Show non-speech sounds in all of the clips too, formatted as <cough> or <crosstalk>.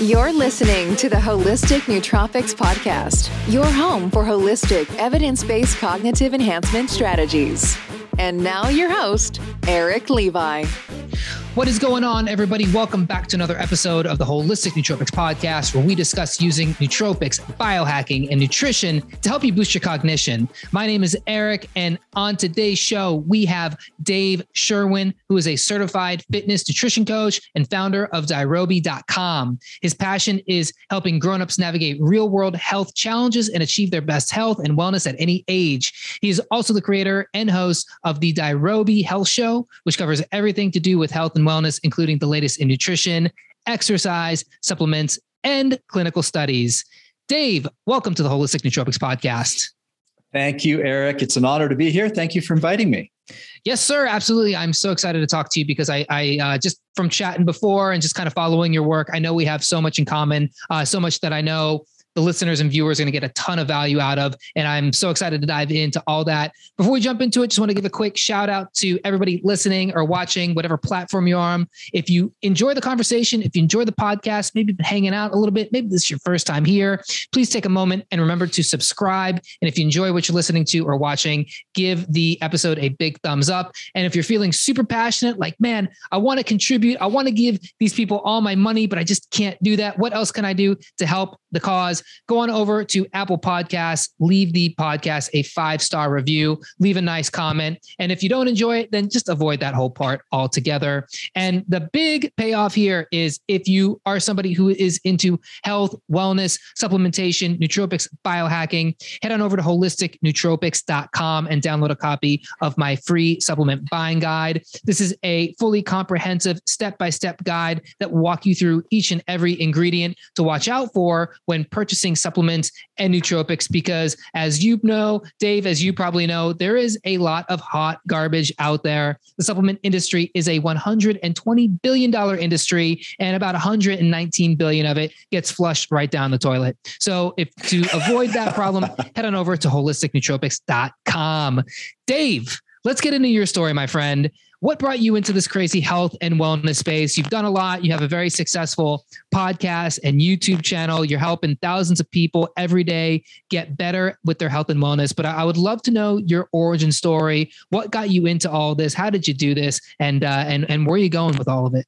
You're listening to the Holistic Nootropics Podcast, your home for holistic, evidence based cognitive enhancement strategies. And now, your host, Eric Levi. What is going on, everybody? Welcome back to another episode of the Holistic Nootropics Podcast, where we discuss using nootropics, biohacking, and nutrition to help you boost your cognition. My name is Eric, and on today's show, we have Dave Sherwin, who is a certified fitness nutrition coach and founder of Dirobi.com. His passion is helping grown-ups navigate real-world health challenges and achieve their best health and wellness at any age. He is also the creator and host of the Dirobi Health Show, which covers everything to do with health and wellness, including the latest in nutrition, exercise, supplements, and clinical studies. Dave, welcome to the Holistic Nootropics Podcast. Thank you, Eric. It's an honor to be here. Thank you for inviting me. Yes, sir. Absolutely. I'm so excited to talk to you because I, I uh, just from chatting before and just kind of following your work, I know we have so much in common, uh, so much that I know the listeners and viewers are going to get a ton of value out of. And I'm so excited to dive into all that. Before we jump into it, just want to give a quick shout out to everybody listening or watching, whatever platform you're on. If you enjoy the conversation, if you enjoy the podcast, maybe been hanging out a little bit, maybe this is your first time here, please take a moment and remember to subscribe. And if you enjoy what you're listening to or watching, give the episode a big thumbs up. And if you're feeling super passionate, like, man, I want to contribute, I want to give these people all my money, but I just can't do that. What else can I do to help the cause? Go on over to Apple Podcasts, leave the podcast a five star review, leave a nice comment. And if you don't enjoy it, then just avoid that whole part altogether. And the big payoff here is if you are somebody who is into health, wellness, supplementation, nootropics, biohacking, head on over to holisticnootropics.com and download a copy of my free supplement buying guide. This is a fully comprehensive step by step guide that will walk you through each and every ingredient to watch out for when purchasing purchasing supplements and nootropics because, as you know, Dave, as you probably know, there is a lot of hot garbage out there. The supplement industry is a $120 billion industry, and about 119 billion of it gets flushed right down the toilet. So, if to avoid that problem, <laughs> head on over to holisticnootropics.com. Dave, let's get into your story, my friend what brought you into this crazy health and wellness space? You've done a lot. You have a very successful podcast and YouTube channel. You're helping thousands of people every day get better with their health and wellness. But I would love to know your origin story. What got you into all this? How did you do this? And uh, and and where are you going with all of it?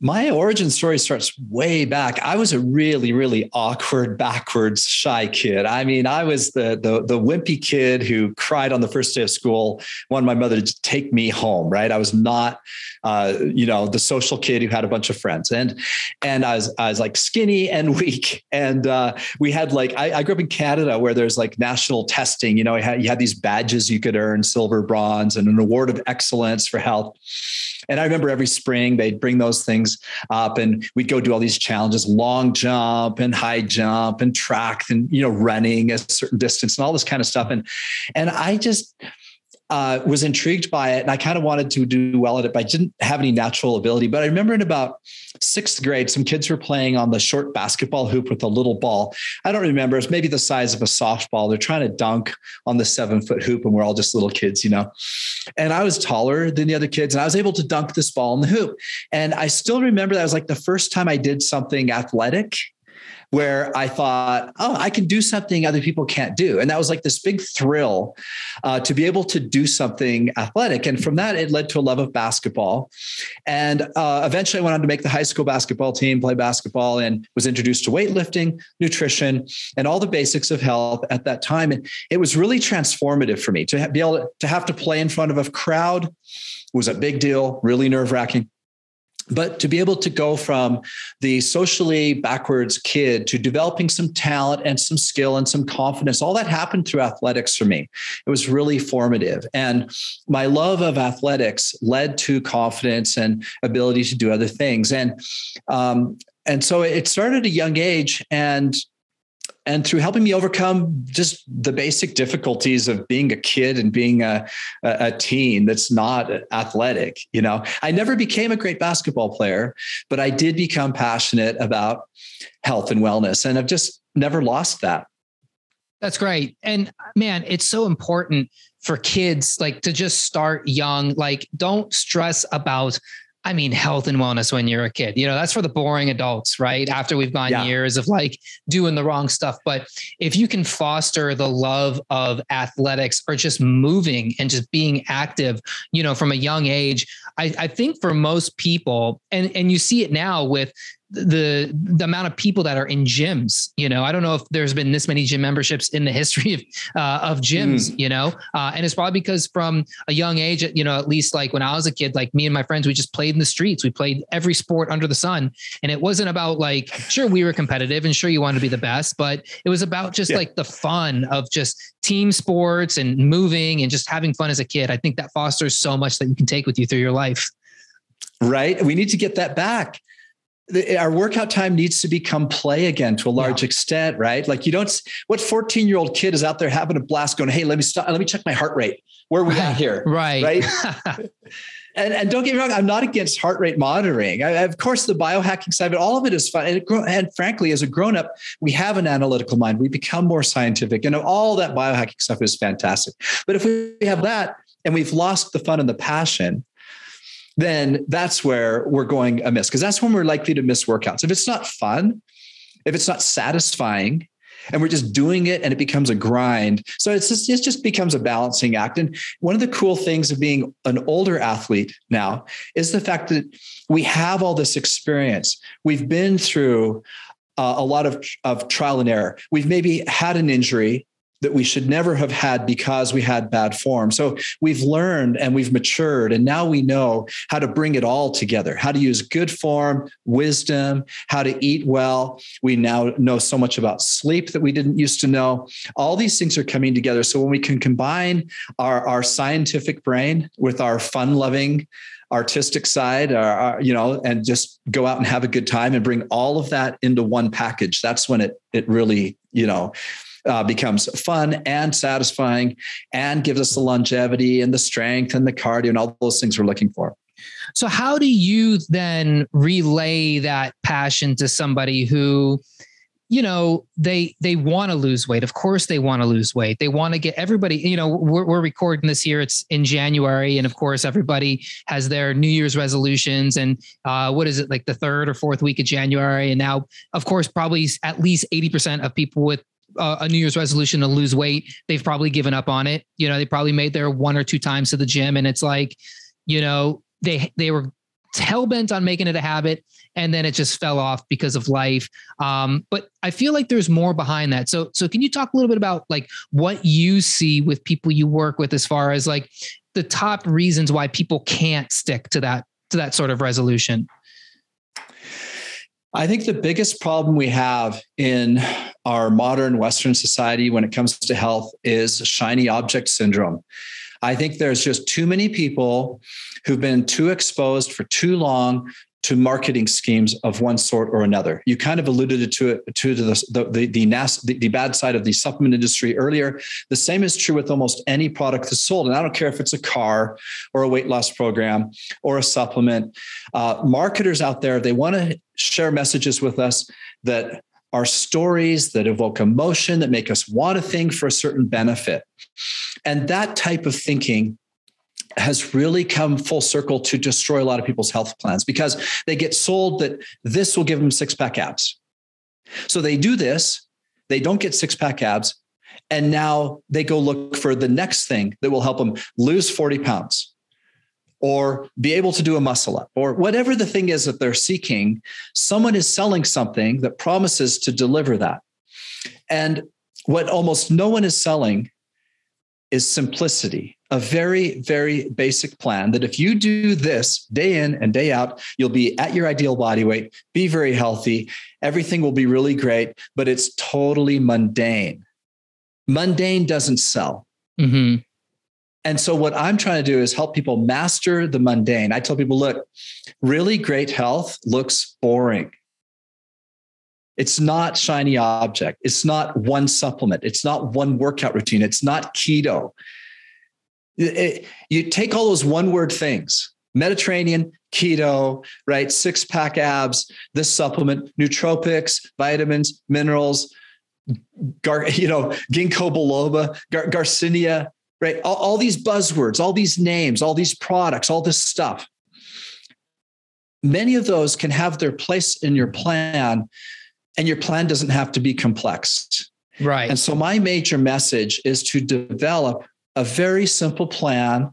My origin story starts way back. I was a really, really awkward, backwards, shy kid. I mean, I was the the the wimpy kid who cried on the first day of school, wanted my mother to take me home. Right? I was not, uh, you know, the social kid who had a bunch of friends, and and I was I was like skinny and <laughs> weak, and uh, we had like I, I, grew up in Canada where there's like national testing. You know, you had, you had these badges you could earn, silver, bronze, and an award of excellence for health. And I remember every spring they'd bring those things up and we'd go do all these challenges, long jump and high jump and track and, you know, running a certain distance and all this kind of stuff. And, and I just, uh, was intrigued by it and I kind of wanted to do well at it, but I didn't have any natural ability. But I remember in about sixth grade, some kids were playing on the short basketball hoop with a little ball. I don't remember. It's maybe the size of a softball. They're trying to dunk on the seven foot hoop, and we're all just little kids, you know. And I was taller than the other kids, and I was able to dunk this ball in the hoop. And I still remember that was like the first time I did something athletic where I thought, oh, I can do something other people can't do. And that was like this big thrill uh, to be able to do something athletic. And from that, it led to a love of basketball. And uh, eventually, I went on to make the high school basketball team, play basketball, and was introduced to weightlifting, nutrition, and all the basics of health at that time. And it was really transformative for me to be able to have to play in front of a crowd was a big deal, really nerve wracking but to be able to go from the socially backwards kid to developing some talent and some skill and some confidence all that happened through athletics for me. It was really formative. And my love of athletics led to confidence and ability to do other things. And um, and so it started at a young age and and through helping me overcome just the basic difficulties of being a kid and being a, a, teen that's not athletic you know? I never became a great basketball player but i did become passionate about health and wellness and i've just never lost that. That's great. And man it's so important for kids like to just start young. Like don't stress about I mean, health and wellness when you're a kid. You know, that's for the boring adults, right? After we've gone yeah. years of like doing the wrong stuff. But if you can foster the love of athletics or just moving and just being active, you know, from a young age, I, I think for most people, and and you see it now with the the amount of people that are in gyms you know? I don't know if there's been this many gym memberships in the history of <laughs> uh, of gyms mm. you know? Uh, and it's probably because from a young age you know at least like when i was a kid like me and my friends we just played in the streets. We played every sport under the sun. And it wasn't about like sure we were competitive and sure you wanted to be the best but it was about just yeah. like the fun of just team sports and moving and just having fun as a kid. I think that fosters so much that you can take with you through your life. Right? We need to get that back the, our workout time needs to become play again to a large yeah. extent, right? Like you don't, what 14 year old kid is out there having a blast going, Hey, let me stop. Let me check my heart rate. Where are we at here? right. Right. <laughs> and, and don't get me wrong. I'm not against heart rate monitoring. I, of course, the biohacking side, but all of it is fun. And, and frankly, as a grown up, we have an analytical mind. We become more scientific and all that biohacking stuff is fantastic. But if we have that and we've lost the fun and the passion, then that's where we're going amiss because that's when we're likely to miss workouts. If it's not fun, if it's not satisfying, and we're just doing it and it becomes a grind. So it's just, it just becomes a balancing act. And one of the cool things of being an older athlete now is the fact that we have all this experience. We've been through uh, a lot of, of trial and error. We've maybe had an injury that we should never have had because we had bad form. So we've learned and we've matured, and now we know how to bring it all together, how to use good form, wisdom, how to eat well. We now know so much about sleep that we didn't used to know. All these things are coming together. So when we can combine our, our scientific brain with our fun loving, artistic side our, our, you know and just go out and have a good time and bring all of that into one package that's when it it really you know uh, becomes fun and satisfying and gives us the longevity and the strength and the cardio and all those things we're looking for. So, how do you then relay that passion to somebody who, you know, they they want to lose weight? Of course, they want to lose weight. They want to get everybody. You know, we're, we're recording this year. It's in January, and of course, everybody has their New Year's resolutions. And uh, what is it like the third or fourth week of January? And now, of course, probably at least eighty percent of people with uh, a New Year's resolution to lose weight, they've probably given up on it. You know, they probably made their one or two times to the gym, and it's like, you know, they they were hell bent on making it a habit, and then it just fell off because of life. Um, but I feel like there's more behind that. So, so can you talk a little bit about like what you see with people you work with, as far as like the top reasons why people can't stick to that to that sort of resolution? I think the biggest problem we have in our modern Western society when it comes to health is shiny object syndrome. I think there's just too many people who've been too exposed for too long to marketing schemes of one sort or another. You kind of alluded to it to the the the, the, nas, the, the bad side of the supplement industry earlier. The same is true with almost any product that's sold, and I don't care if it's a car or a weight loss program or a supplement. Uh, marketers out there they want to share messages with us that are stories that evoke emotion that make us want a thing for a certain benefit, and that type of thinking has really come full circle to destroy a lot of people's health plans because they get sold that this will give them six pack abs. So they do this, they don't get six pack abs, and now they go look for the next thing that will help them lose 40 pounds or be able to do a muscle up or whatever the thing is that they're seeking. Someone is selling something that promises to deliver that. And what almost no one is selling is simplicity, a very, very basic plan that if you do this day in and day out, you'll be at your ideal body weight, be very healthy, everything will be really great, but it's totally mundane. Mundane doesn't sell. Mm-hmm. And so, what I'm trying to do is help people master the mundane. I tell people, look, really great health looks boring. It's not shiny object. It's not one supplement. It's not one workout routine. It's not keto. It, you take all those one word things Mediterranean, keto, right? Six pack abs, this supplement, nootropics, vitamins, minerals, gar, <laughs> you know, ginkgo biloba, gar, garcinia, right? All, all these buzzwords, all these names, all these products, all this stuff. many of those can have their place in your plan, and your plan doesn't have to be complex. Right. And so, my major message is to develop a very simple plan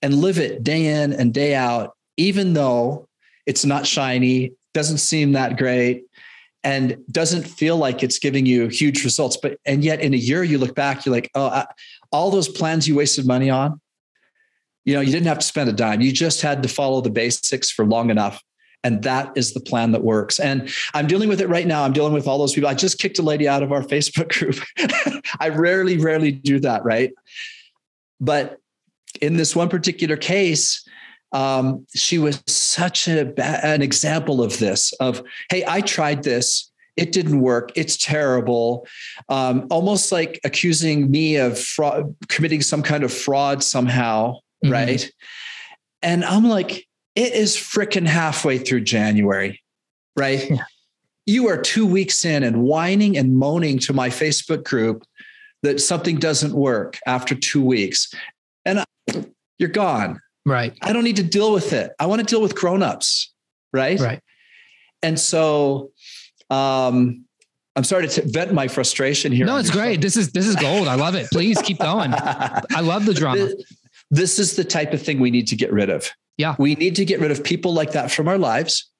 and live it day in and day out, even though it's not shiny, doesn't seem that great, and doesn't feel like it's giving you huge results. But, and yet in a year, you look back, you're like, oh, I, all those plans you wasted money on, you know, you didn't have to spend a dime. You just had to follow the basics for long enough. And that is the plan that works. And I'm dealing with it right now. I'm dealing with all those people. I just kicked a lady out of our <laughs> Facebook group. I rarely, rarely do that, right? But in this one particular case, um, she was such a an example of this of hey i tried this it didn't work it's terrible um, almost like accusing me of fraud, committing some kind of fraud somehow mm-hmm. right and i'm like it is freaking halfway through january right yeah. you are two weeks in and whining and moaning to my facebook group that something doesn't work after two weeks and you're gone. Right. I don't need to deal with it. I want to deal with grown-ups. Right. Right. And so um I'm sorry to vent my frustration here. No, it's great. This is this is gold. I love it. Please keep going. <laughs> I love the drama. This, this is the type of thing we need to get rid of. Yeah. We need to get rid of people like that from our lives.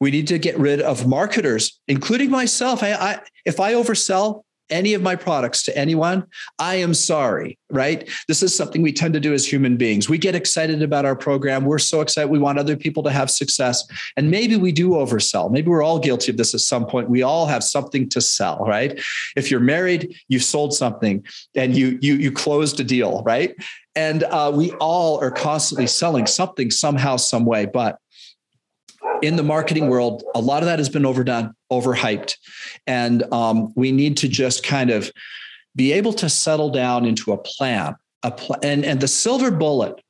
We need to get rid of marketers, including myself. I, I if I oversell, any of my products to anyone, I am sorry, right? This is something we tend to do as human beings. We get excited about our program. We're so excited. We want other people to have success. And maybe we do oversell. Maybe we're all guilty of this at some point. We all have something to sell, right? If you're married, you sold something and you you you closed a deal, right? And uh, we all are constantly selling something somehow, some way. But in the marketing world, a lot of that has been overdone, overhyped. And um, we need to just kind of be able to settle down into a plan. A pl- and, and the silver bullet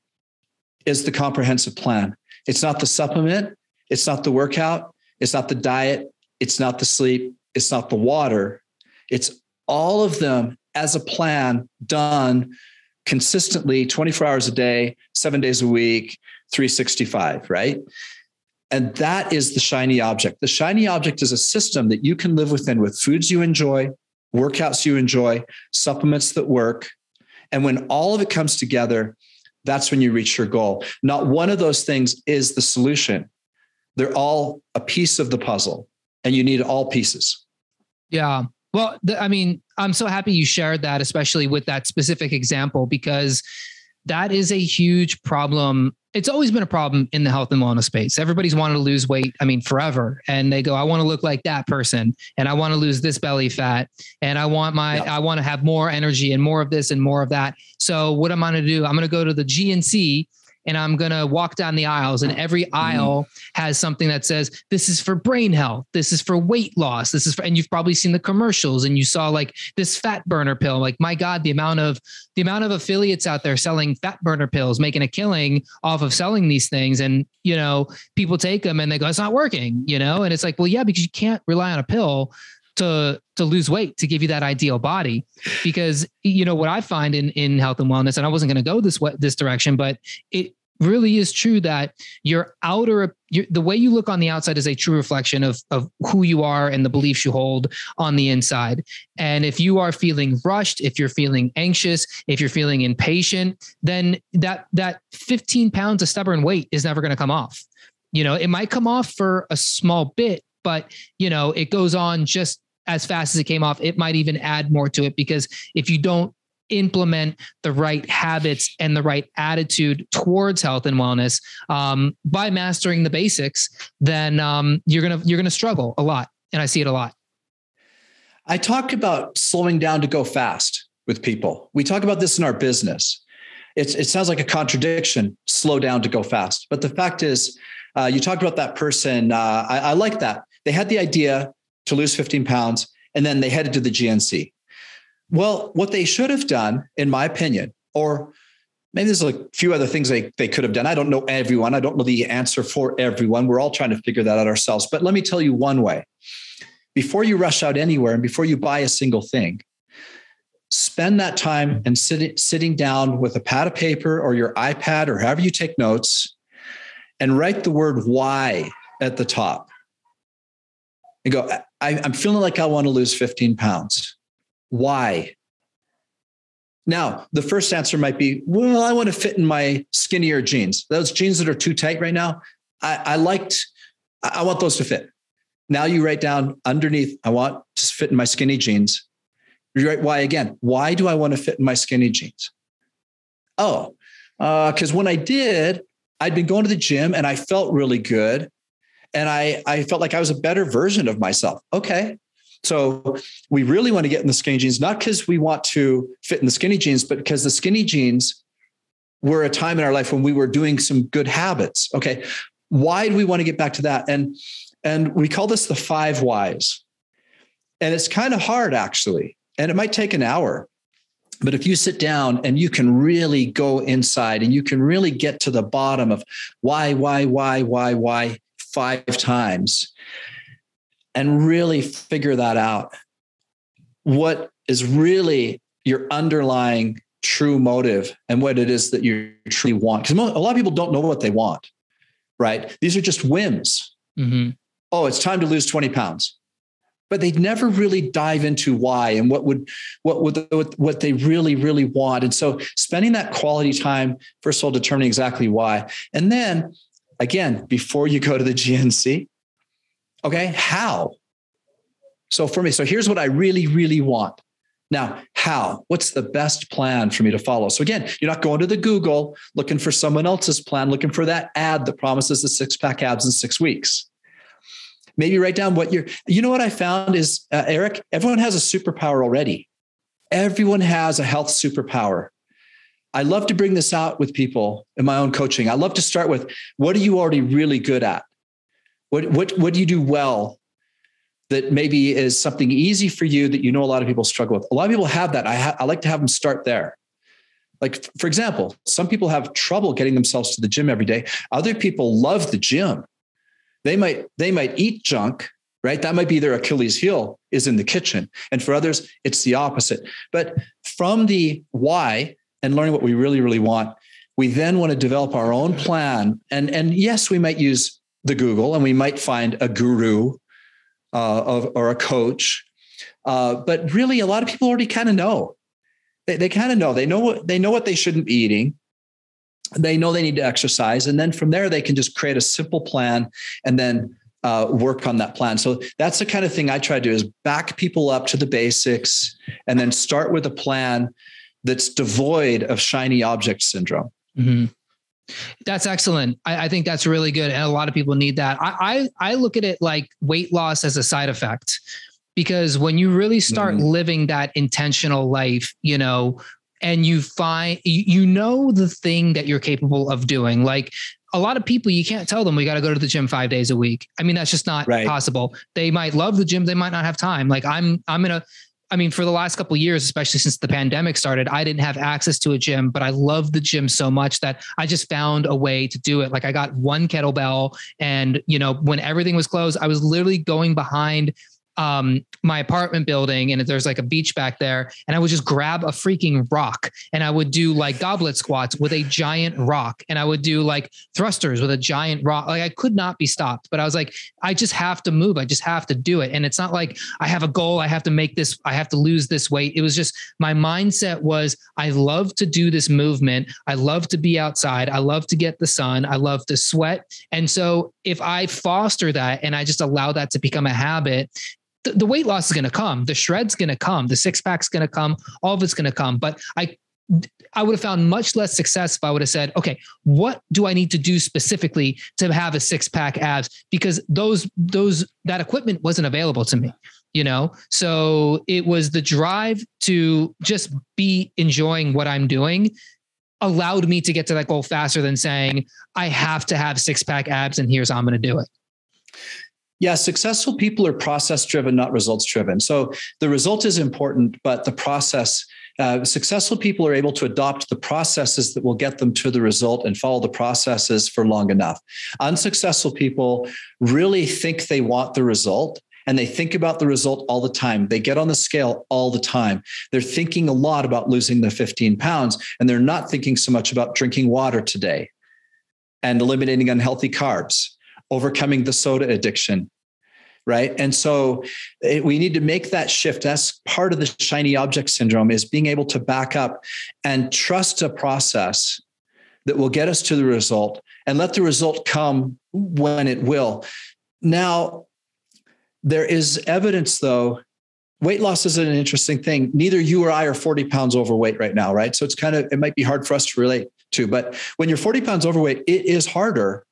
is the comprehensive plan. It's not the supplement, it's not the workout, it's not the diet, it's not the sleep, it's not the water. It's all of them as a plan done consistently 24 hours a day, seven days a week, 365, right? And that is the shiny object. The shiny object is a system that you can live within with foods you enjoy, workouts you enjoy, supplements that work. And when all of it comes together, that's when you reach your goal. Not one of those things is the solution. They're all a piece of the puzzle, and you need all pieces. Yeah. Well, I mean, I'm so happy you shared that, especially with that specific example, because that is a huge problem it's always been a problem in the health and wellness space. Everybody's wanted to lose weight, I mean, forever. And they go, I want to look like that person and I want to lose this belly fat and I want my, yeah. I want to have more energy and more of this and more of that. So what am I going to do? I'm going to go to the GNC and I'm going to walk down the aisles and every mm-hmm. aisle has something that says this is for brain health, this is for weight loss, this is for and you've probably seen the commercials and you saw like this fat burner pill. Like my god, the amount of the amount of affiliates out there selling fat burner pills, making a killing off of selling these things and you know, people take them and they go it's not working, you know? And it's like, well yeah, because you can't rely on a pill to to lose weight to give you that ideal body. Because you know what i find in in health and wellness and i wasn't going to go this way this direction but it really is true that your outer your, the way you look on the outside is a true reflection of of who you are and the beliefs you hold on the inside. And if you are feeling rushed if you're feeling anxious if you're feeling impatient then that that 15 pounds of stubborn weight is never going to come off. You know it might come off for a small bit but you know it goes on just as fast as it came off, it might even add more to it because if you don't implement the right habits and the right attitude towards health and wellness um, by mastering the basics, then um, you're gonna you're gonna struggle a lot, and I see it a lot. I talk about slowing down to go fast with people. We talk about this in our business. It's, it sounds like a contradiction, slow down to go fast. But the fact is, uh, you talked about that person. Uh, I, I like that. They had the idea, to lose 15 pounds, and then they headed to the GNC. Well, what they should have done, in my opinion, or maybe there's a few other things they, they could have done. I don't know everyone. I don't know the answer for everyone. We're all trying to figure that out ourselves. But let me tell you one way before you rush out anywhere and before you buy a single thing, spend that time and sit, sitting down with a pad of paper or your iPad or however you take notes and write the word why at the top and go, I, am feeling like I want to lose 15 pounds. Why? Now, the first answer might be, well, I want to fit in my skinnier jeans. Those jeans that are too tight right now, I, I liked, I want those to fit. Now you write down underneath, I want to fit in my skinny jeans. You write why again. Why do I want to fit in my skinny jeans? Oh, because uh, when I did, I'd been going to the gym and I felt really good. And I, I felt like I was a better version of myself. Okay. So we really want to get in the skinny jeans, not because we want to fit in the skinny jeans, but because the skinny jeans were a time in our life when we were doing some good habits. Okay. Why do we want to get back to that? And and we call this the five whys. And it's kind of hard actually. And it might take an hour. But if you sit down and you can really go inside and you can really get to the bottom of why, why, why, why, why five times and really figure that out, what is really your underlying true motive and what it is that you truly want. Because a lot of people don't know what they want, right? These are just whims. Mm-hmm. Oh, it's time to lose 20 pounds but they never really dive into why and what would what would what they really really want and so spending that quality time first of all determining exactly why and then again before you go to the gnc okay how? So for me so here's what i really really want. Now how? What's the best plan for me to follow? So again you're not going to the google looking for someone else's plan looking for that ad that promises the six pack abs in six weeks. Maybe write down what you're you know what i found is uh, eric everyone has a superpower already. Everyone has a health superpower i love to bring this out with people in my own coaching. I love to start with what are you already really good at? What what what do you do well that maybe is something easy for you that you know a lot of people struggle with? A lot of people have that. I, ha- I like to have them start there. Like for example some people have trouble getting themselves to the gym every day. Other people love the gym. They might they might eat junk right? That might be their achilles heel is in the kitchen. And for others it's the opposite. But from the why and learning what we really really want we then want to develop our own plan. And and yes we might use the google and we might find a guru uh, of, or a coach uh, but really a lot of people already kind of know. They, they kind of know. They know what they know what they shouldn't be eating. They know they need to exercise. And then from there they can just create a simple plan and then uh, work on that plan. So that's the kind of thing i try to do is back people up to the basics and then start with a plan that's devoid of shiny object syndrome mm-hmm. That's excellent. I, I, think that's really good, and a lot of people need that. I, I, I look at it like weight loss as a side effect, because when you really start mm-hmm. living that intentional life, you know, and you find you know the thing that you're capable of doing like a lot of people you can't tell them we got to go to the gym five days a week i mean that's just not right. possible they might love the gym they might not have time like i'm i'm in a I mean, for the last couple years, especially since the pandemic started, I didn't have access to a gym, but I love the gym so much that I just found a way to do it. Like I got one kettlebell, and you know, when everything was closed, I was literally going behind um, my apartment building and there's like a beach back there and I would just grab a freaking rock and I would do like goblet squats with a giant rock and I would do like thrusters with a giant rock. Like I could not be stopped, but I was like, I just have to move. I just have to do it. And it's not like I have a goal. I have to make this, I have to lose this weight. It was just my mindset was I love to do this movement. I love to be outside. I love to get the sun. I love to sweat. And so if I foster that and I just allow that to become a habit, the, the weight loss is going to come, the shred's going to come, the six pack's going to come, all of it's going to come. But I I would have found much less success if I would have said, okay, what do I need to do specifically to have a six pack abs? Because those, those, that equipment wasn't available to me, you know? So it was the drive to just be enjoying what I'm doing allowed me to get to that goal faster than saying, I have to have six pack abs and here's how I'm going to do it. Yeah, successful people are process driven, not results driven. So the result is important, but the process, uh, successful people are able to adopt the processes that will get them to the result and follow the processes for long enough. Unsuccessful people really think they want the result and they think about the result all the time. They get on the scale all the time. They're thinking a lot about losing the 15 pounds and they're not thinking so much about drinking water today and eliminating unhealthy carbs, overcoming the soda addiction, right? And so it, we need to make that shift. That's part of the shiny object syndrome is being able to back up and trust a process that will get us to the result and let the result come when it will. Now there is evidence though. Weight loss is an interesting thing. Neither you or i are 40 pounds overweight right now right? So it's kind of it might be hard for us to relate to but when you're 40 pounds overweight it is harder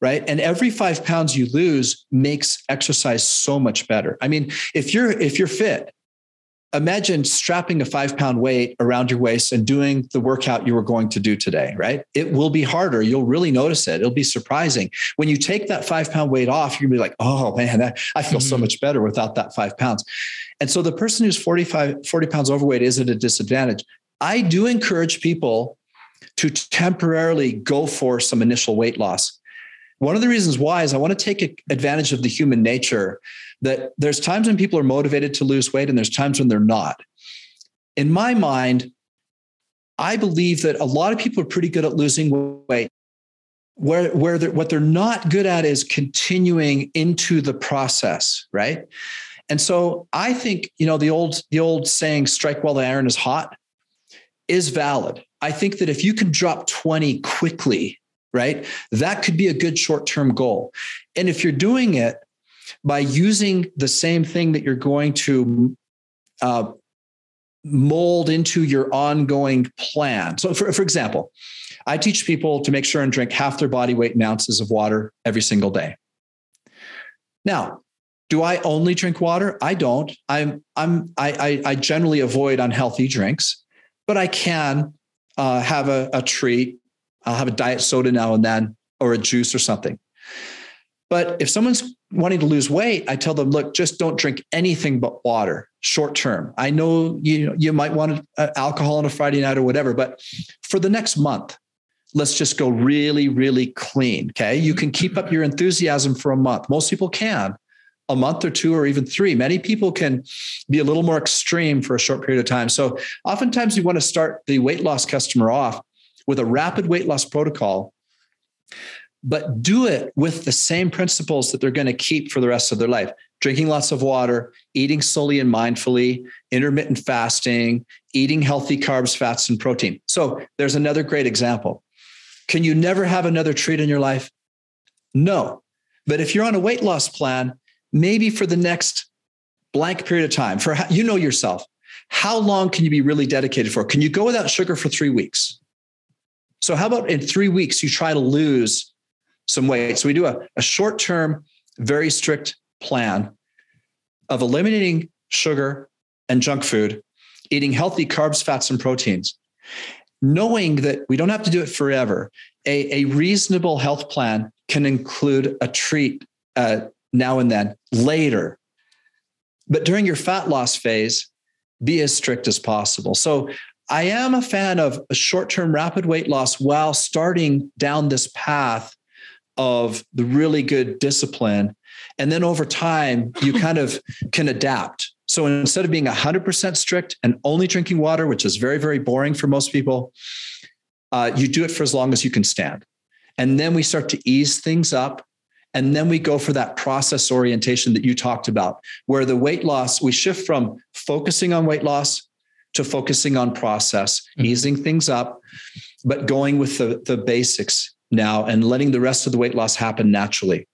right? And every five pounds you lose makes exercise so much better. I mean if you're if you're fit imagine strapping a five pound weight around your waist and doing the workout you were going to do today right? It will be harder. You'll really notice it. It'll be surprising. When you take that five pound weight off you'll be like oh man that, i feel mm-hmm. so much better without that five pounds. And so the person who's 45 40 pounds overweight is at a disadvantage. I do encourage people to temporarily go for some initial weight loss one of the reasons why is I want to take advantage of the human nature that there's times when people are motivated to lose weight and there's times when they're not. In my mind, I believe that a lot of people are pretty good at losing weight. Where, where they're, what they're not good at is continuing into the process, right? And so I think, you know, the old, the old saying, strike while the iron is hot is valid. I think that if you can drop 20 quickly right? That could be a good short term goal. And if you're doing it by using the same thing that you're going to uh, mold into your ongoing plan. So, for, for example, I teach people to make sure and drink half their body weight in ounces of water every single day. Now, do I only drink water? I don't. I'm I'm I I, I generally avoid unhealthy drinks, but I can uh, have a, a treat I'll have a diet soda now and then or a juice or something. But if someone's wanting to lose weight, I tell them, look, just don't drink anything but water short term. I know you you might want uh, alcohol on a Friday night or whatever, but for the next month, let's just go really really clean, okay? You can keep up your enthusiasm for a month. Most people can. A month or two or even 3. Many people can be a little more extreme for a short period of time. So, oftentimes you want to start the weight loss customer off with a rapid weight loss protocol, but do it with the same principles that they're going to keep for the rest of their life drinking lots of water, eating slowly and mindfully, intermittent fasting, eating healthy carbs, fats, and protein. So there's another great example. Can you never have another treat in your life? No. But if you're on a weight loss plan, maybe for the next blank period of time, for you know yourself, how long can you be really dedicated for? Can you go without sugar for three weeks? So, how about in three weeks, you try to lose some weight? So, we do a, a short term, very strict plan of eliminating sugar and junk food, eating healthy carbs, fats, and proteins, knowing that we don't have to do it forever. A, a reasonable health plan can include a treat uh, now and then later. But during your fat loss phase, be as strict as possible. So I am a fan of a short term rapid weight loss while starting down this path of the really good discipline. And then over time, you <laughs> kind of can adapt. So instead of being 100% strict and only drinking water, which is very, very boring for most people, uh, you do it for as long as you can stand. And then we start to ease things up. And then we go for that process orientation that you talked about, where the weight loss, we shift from focusing on weight loss to focusing on process, mm-hmm. easing things up, but going with the, the basics now and letting the rest of the weight loss happen naturally.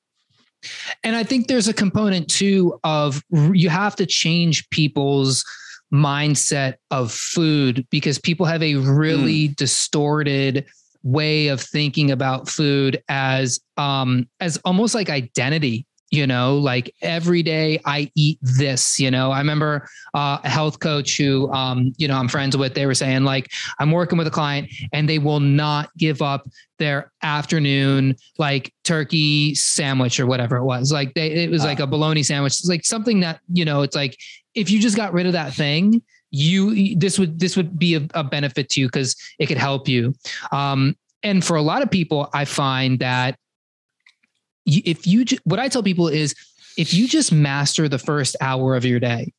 And I think there's a component too of you have to change people's mindset of food because people have a really mm. distorted way of thinking about food as um as almost like identity you know like every day i eat this you know? I remember uh, a health coach who um, you know i'm friends with they were saying like i'm working with a client and they will not give up their afternoon like turkey sandwich or whatever it was. Like they it was like a bologna sandwich it's like something that you know it's like if you just got rid of that thing you this would this would be a, a benefit to you because it could help you. Um, and for a lot of people i find that if you what I tell people is if you just master the first hour of your day,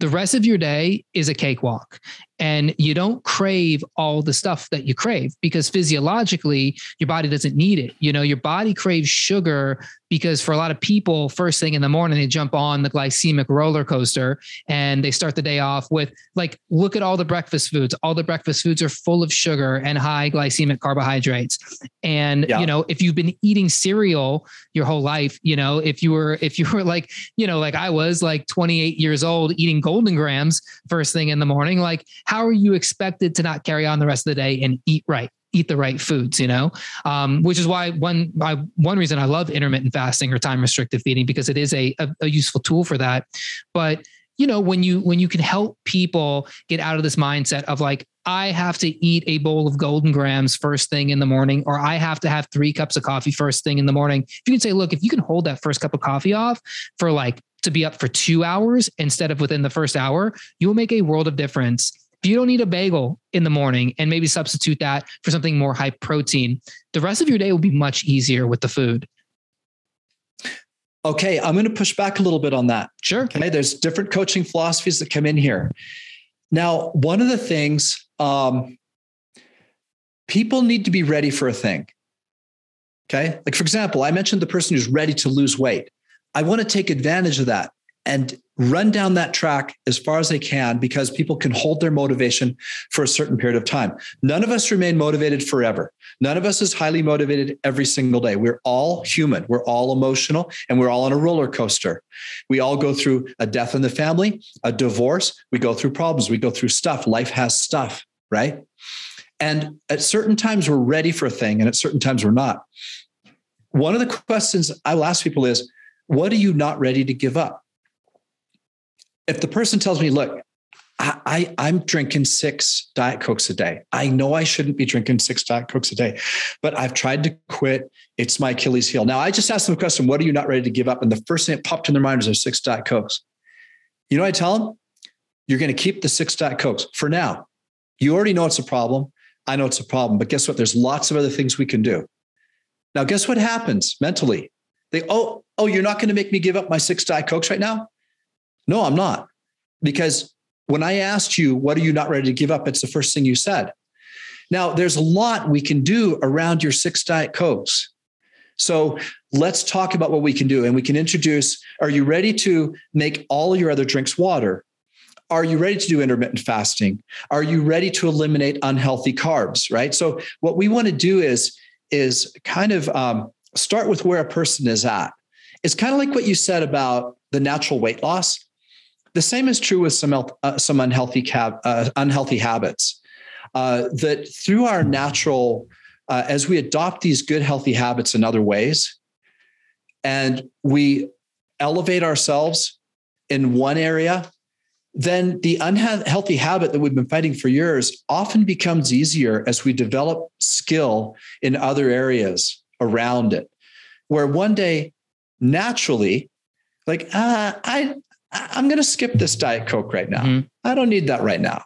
the rest of your day is a cakewalk. And you don't crave all the stuff that you crave because physiologically your body doesn't need it. You know your body craves sugar because for a lot of people first thing in the morning they jump on the glycemic roller coaster and they start the day off with like look at all the breakfast foods all the breakfast foods are full of sugar and high glycemic carbohydrates and yeah. you know if you've been eating cereal your whole life you know if you were if you were like you know like I was like 28 years old eating Golden Grahams first thing in the morning like how are you expected to not carry on the rest of the day and eat right? Eat the right foods, you know, um, which is why one one reason I love intermittent fasting or time restricted feeding because it is a, a, a useful tool for that. But you know, when you when you can help people get out of this mindset of like I have to eat a bowl of Golden Grahams first thing in the morning, or I have to have three cups of coffee first thing in the morning. If you can say, look, if you can hold that first cup of coffee off for like to be up for two hours instead of within the first hour, you will make a world of difference if you don't need a bagel in the morning and maybe substitute that for something more high protein, the rest of your day will be much easier with the food. Okay, I'm going to push back a little bit on that. Sure. Okay, there's different coaching philosophies that come in here. Now, one of the things um, people need to be ready for a thing. Okay, like for example, I mentioned the person who's ready to lose weight. I want to take advantage of that and run down that track as far as they can because people can hold their motivation for a certain period of time. None of us remain motivated forever. None of us is highly motivated every single day. We're all human, we're all emotional, and we're all on a roller coaster. We all go through a death in the family, a divorce, we go through problems, we go through stuff. Life has stuff, right? And at certain times, we're ready for a thing, and at certain times, we're not. One of the questions I will ask people is, what are you not ready to give up? If the person tells me, look, I, I am drinking six diet cokes a day. I know I shouldn't be drinking six diet cokes a day, but I've tried to quit. It's my Achilles heel. Now I just asked them a question: What are you not ready to give up? And the first thing that popped in their mind was there's six diet cokes. You know, what I tell them, you're going to keep the six diet cokes for now. You already know it's a problem. I know it's a problem, but guess what? There's lots of other things we can do. Now, guess what happens mentally? They, oh, oh, you're not going to make me give up my six diet cokes right now. No, I'm not. Because when I asked you, what are you not ready to give up? It's the first thing you said. Now, there's a lot we can do around your six Diet Cokes. So let's talk about what we can do. And we can introduce are you ready to make all your other drinks water? Are you ready to do intermittent fasting? Are you ready to eliminate unhealthy carbs? Right. So, what we want to do is, is kind of um, start with where a person is at. It's kind of like what you said about the natural weight loss. The same is true with some uh, some unhealthy cab, uh, unhealthy habits. Uh, that through our natural, uh, as we adopt these good healthy habits in other ways, and we elevate ourselves in one area, then the unhealthy habit that we've been fighting for years often becomes easier as we develop skill in other areas around it. Where one day, naturally, like ah, I I'm going to skip this Diet Coke right now. Mm-hmm. I don't need that right now.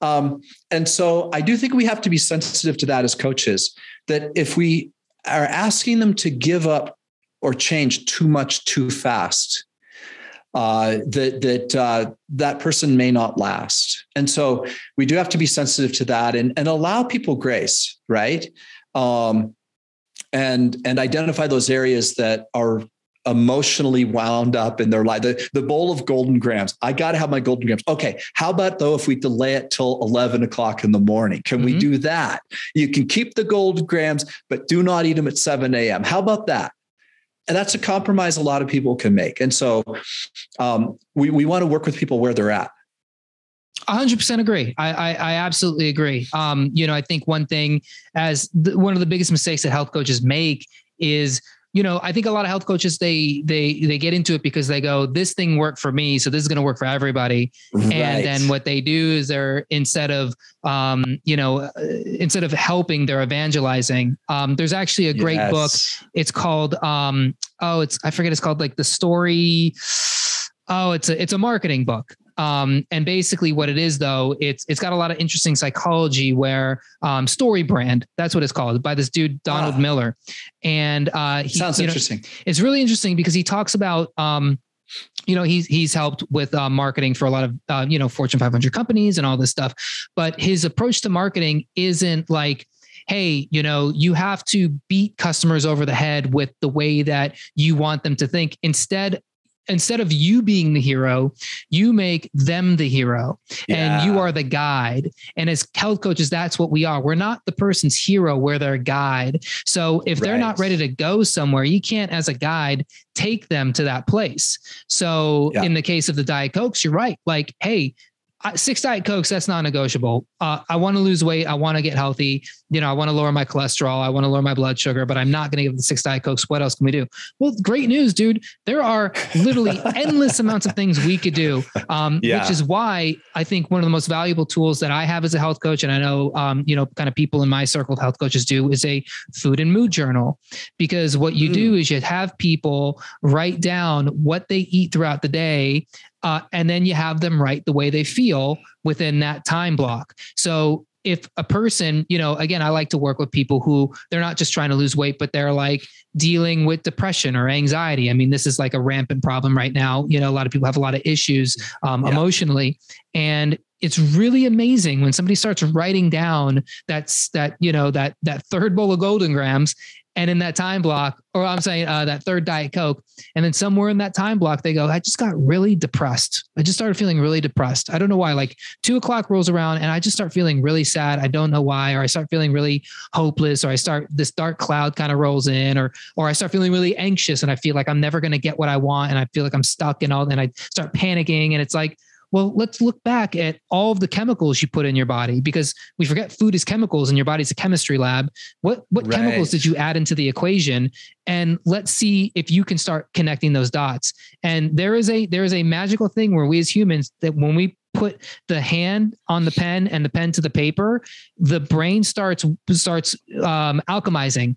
Um, and so I do think we have to be sensitive to that as coaches, that if we are asking them to give up or change too much too fast, uh, that that uh, that person may not last. And so we do have to be sensitive to that and, and allow people grace, right? Um, and and identify those areas that are emotionally wound up in their life. The, the bowl of Golden Grahams. I got to have my Golden Grahams. Okay. How about though if we delay it till 11 o'clock in the morning? Can mm-hmm. we do that? You can keep the Golden Grahams, but do not eat them at 7 a.m. How about that? And that's a compromise a lot of people can make. And so um, we, we want to work with people where they're at. 100% agree. I, I, I absolutely agree. Um, you know, I think one thing as the, one of the biggest mistakes that health coaches make is you know, I think a lot of health coaches they they they get into it because they go, this thing worked for me, so this is going to work for everybody. Right. And then what they do is they're instead of um, you know, uh, instead of helping, they're evangelizing. Um, there's actually a great yes. book. It's called um, oh, it's I forget it's called like the story. Oh, it's a it's a marketing book. Um, and basically, what it is though, it's it's got a lot of interesting psychology. Where um, Story Brand, that's what it's called, by this dude Donald ah. Miller, and uh, he, sounds interesting. Know, it's really interesting because he talks about um, you know he's he's helped with uh, marketing for a lot of uh, you know Fortune 500 companies and all this stuff, but his approach to marketing isn't like hey, you know, you have to beat customers over the head with the way that you want them to think. Instead, instead of you being the hero, you make them the hero yeah. and you are the guide. And as health coaches, that's what we are. We're not the person's hero, we're their guide. So if right. they're not ready to go somewhere, you can't, as a guide, take them to that place. So yeah. in the case of the Diet Cokes, you're right. Like, hey, six diet cokes that's non-negotiable uh, i want to lose weight i want to get healthy you know i want to lower my cholesterol i want to lower my blood sugar but i'm not going to give the six diet cokes what else can we do well great news dude there are literally <laughs> endless amounts of things we could do um, yeah. which is why i think one of the most valuable tools that i have as a health coach and i know um, you know kind of people in my circle of health coaches do is a food and mood journal because what you mm. do is you have people write down what they eat throughout the day uh, and then you have them write the way they feel within that time block. So if a person, you know, again, I like to work with people who they're not just trying to lose weight, but they're like dealing with depression or anxiety. I mean, this is like a rampant problem right now. You know, a lot of people have a lot of issues um, yeah. emotionally, and it's really amazing when somebody starts writing down that's that you know that that third bowl of Golden Grahams and in that time block, or I'm saying uh, that third Diet Coke, and then somewhere in that time block, they go, I just got really depressed. I just started feeling really depressed. I don't know why. Like two o'clock rolls around and I just start feeling really sad. I don't know why, or I start feeling really hopeless, or I start this dark cloud kind of rolls in, or or I start feeling really anxious and I feel like I'm never going to get what I want, and I feel like I'm stuck and all, and I start panicking, and it's like well, let's look back at all of the chemicals you put in your body because we forget food is chemicals and your body's a chemistry lab. What what right. chemicals did you add into the equation? And let's see if you can start connecting those dots. And there is a there is a magical thing where we as humans that when we put the hand on the pen and the pen to the paper, the brain starts starts um, alchemizing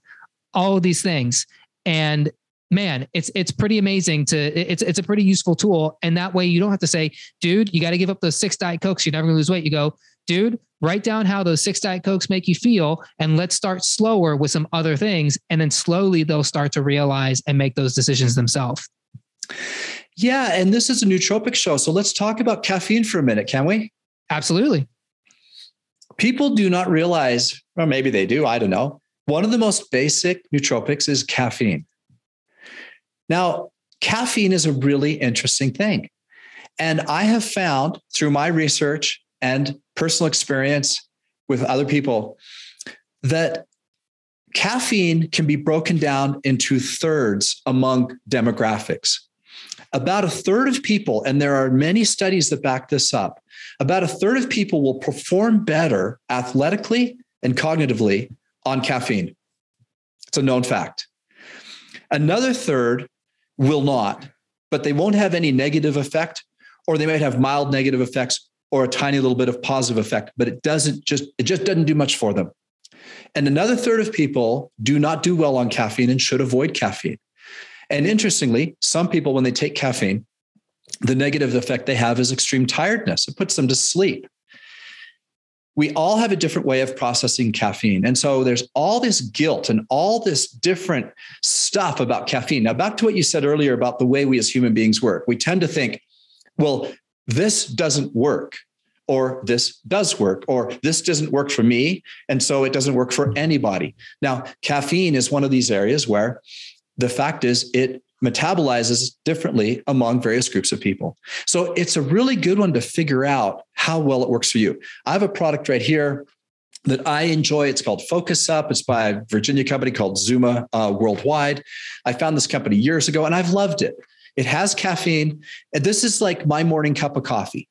all of these things. And man, it's it's pretty amazing to it's it's a pretty useful tool. And that way you don't have to say, dude, you got to give up those six diet cokes. You're never gonna lose weight. You go, dude, write down how those six diet cokes make you feel, and let's start slower with some other things, and then slowly they'll start to realize and make those decisions themselves. Yeah, and this is a nootropic show, so let's talk about caffeine for a minute, can we? Absolutely. People do not realize, or maybe they do, I don't know. One of the most basic nootropics is caffeine. Now, caffeine is a really interesting thing. And I have found through my research and personal experience with other people that caffeine can be broken down into thirds among demographics. About a third of people, and there are many studies that back this up, about a third of people will perform better athletically and cognitively on caffeine. It's a known fact. Another third will not, but they won't have any negative effect, or they might have mild negative effects or a tiny little bit of positive effect, but it doesn't just, it just doesn't do much for them. And another third of people do not do well on caffeine and should avoid caffeine. And interestingly, some people, when they take caffeine, the negative effect they have is extreme tiredness. It puts them to sleep we all have a different way of processing caffeine. And so there's all this guilt and all this different stuff about caffeine. Now, back to what you said earlier about the way we as human beings work. We tend to think, well, this doesn't work, or this does work, or this doesn't work for me. And so it doesn't work for anybody. Now, caffeine is one of these areas where the fact is it metabolizes differently among various groups of people. So it's a really good one to figure out how well it works for you. I have a product right here that I enjoy. It's called Focus Up. It's by a Virginia company called Zuma uh, Worldwide. I found this company years ago and I've loved it. It has caffeine. And this is like my morning cup of coffee.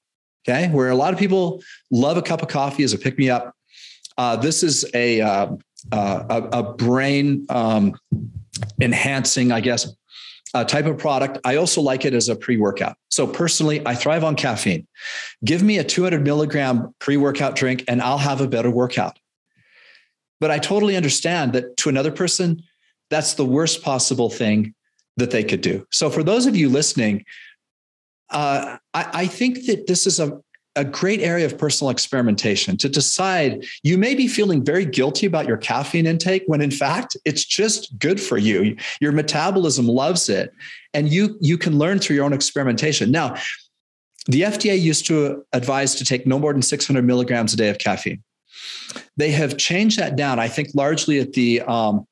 Okay. Where a lot of people love a cup of coffee as a pick me up. Uh, this is a, uh, uh, a, a, brain um, enhancing, I guess, uh, type of product. I also like it as a pre workout. So personally, I thrive on caffeine. Give me a 200 milligram pre workout drink and I'll have a better workout. But I totally understand that to another person, that's the worst possible thing that they could do. So for those of you listening, uh, I, I think that this is a, a great area of personal experimentation to decide you may be feeling very guilty about your caffeine intake when in fact it's just good for you. Your metabolism loves it and you you can learn through your own experimentation. Now, the FDA used to advise to take no more than 600 milligrams a day of caffeine. They have changed that down, I think, largely at the um,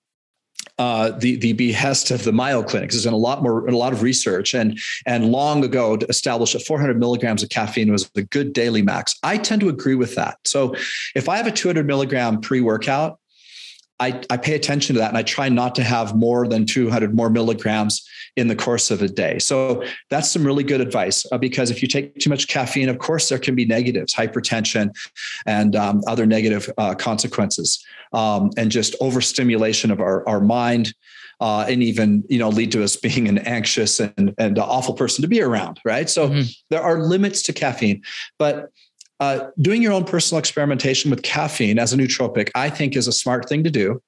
uh, the the behest of the Mayo Clinic. There's been a lot more, a lot of research, and and long ago established that 400 milligrams of caffeine was a good daily max. I tend to agree with that. So, if I have a 200 milligram pre workout, I, I pay attention to that and I try not to have more than 200 more milligrams in the course of a day. So that's some really good advice uh, because if you take too much caffeine, of course, there can be negatives, hypertension, and um, other negative uh, consequences, um, and just overstimulation of our, our mind. Uh, and even you know lead to us <laughs> being an anxious and, and awful person to be around right so mm-hmm. there are limits to caffeine but uh, doing your own personal experimentation with caffeine as a nootropic, I think, is a smart thing to do.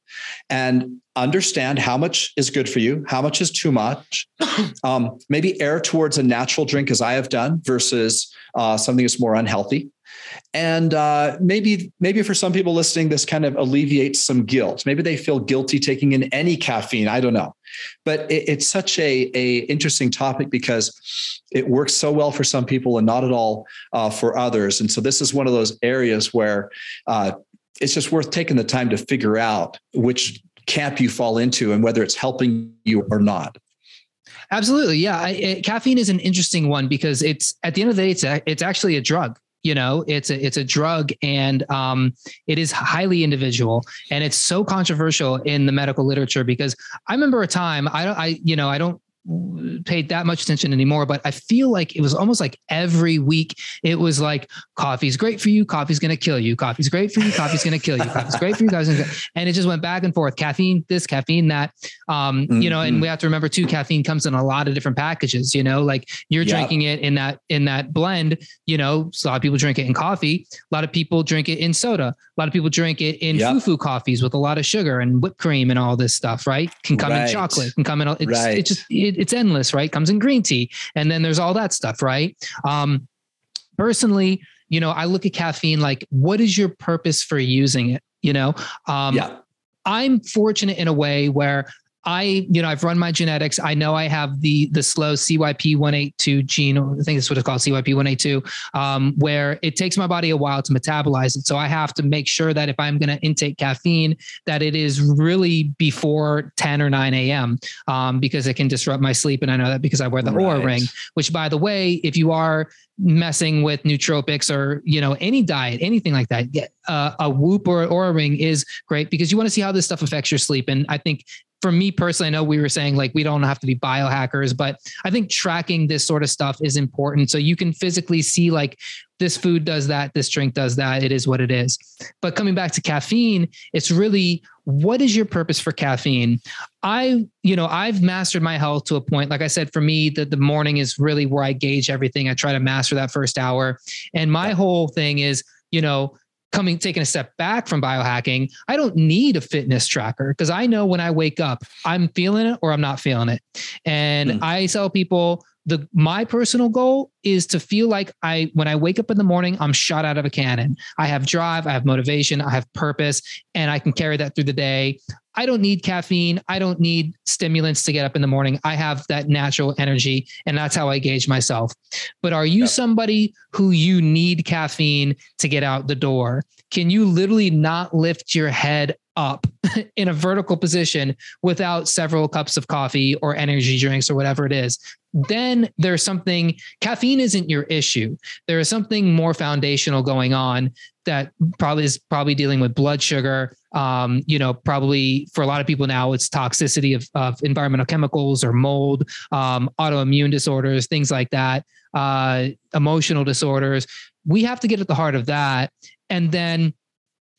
And understand how much is good for you, how much is too much. <coughs> Um, maybe err towards a natural drink, as I have done, versus uh, something that's more unhealthy and uh, maybe maybe for some people listening this kind of alleviates some guilt. Maybe they feel guilty taking in any caffeine. I don't know. But it, it's such a, a interesting topic because it works so well for some people and not at all uh, for others. And so this is one of those areas where uh, it's just worth taking the time to figure out which camp you fall into and whether it's helping you or not. Absolutely, yeah. I, it, caffeine is an interesting one because it's at the end of the day, it's a, it's actually a drug you know it's a it's a drug and um, it is highly individual and it's so controversial in the medical literature because i remember a time i don't i you know i don't paid that much attention anymore, but I feel like it was almost like every week it was like coffee's great for you, coffee's going to kill you, coffee's great for you, coffee's going to kill you, coffee's great for you, guys, and it just went back and forth. Caffeine, this, caffeine, that. Um, mm-hmm. You know, and mm-hmm. we have to remember too, caffeine comes in a lot of different packages. You know, like you're yep. drinking it in that in that blend. You know, so a lot of people drink it in coffee. A lot of people drink it in soda. A lot of people drink it in yep. fufu coffees with a lot of sugar and whipped cream and all this stuff. Right? Can come right. in chocolate. Can come in. It's, right. it's just it, it's endless, right? Comes in green tea, and then there's all that stuff, right? Um, personally, you know, I look at caffeine like, what is your purpose for using it? You know, um, yeah. I'm fortunate in a way where I, you know, I've run my genetics. I know I have the the slow CYP1A2 gene, I think that's what it's called, CYP1A2, um, where it takes my body a while to metabolize it. So I have to make sure that if I'm going to intake caffeine, that it is really before 10 or 9 a.m. Um, because it can disrupt my sleep, and I know that because I wear the right. Oura ring. Which, by the way, if you are messing with nootropics or you know any diet anything like that uh, a whoop or Oura ring is great because you want to see how this stuff affects your sleep and i think for me personally, I know we were saying like we don't have to be biohackers, but I think tracking this sort of stuff is important. So you can physically see like this food does that, this drink does that. It is what it is. But coming back to caffeine, it's really what is your purpose for caffeine? I, you know, I've mastered my health to a point. Like I said, for me, that the morning is really where I gauge everything. I try to master that first hour. And my whole thing is, you know, coming taking a step back from biohacking, I don't need a fitness tracker because I know when I wake up, I'm feeling it or I'm not feeling it. And mm. I tell people the my personal goal is to feel like I when I wake up in the morning, I'm shot out of a cannon. I have drive, I have motivation, I have purpose, and I can carry that through the day. I don't need caffeine. I don't need stimulants to get up in the morning. I have that natural energy, and that's how I gauge myself. But are you somebody who you need caffeine to get out the door? Can you literally not lift your head up <laughs> in a vertical position without several cups of coffee or energy drinks or whatever it is? then there's something caffeine isn't your issue. There is something more foundational going on that probably is probably dealing with blood sugar. Um, you know probably for a lot of people now it's toxicity of, of environmental chemicals or mold um, autoimmune disorders things like that uh, emotional disorders. We have to get at the heart of that. And then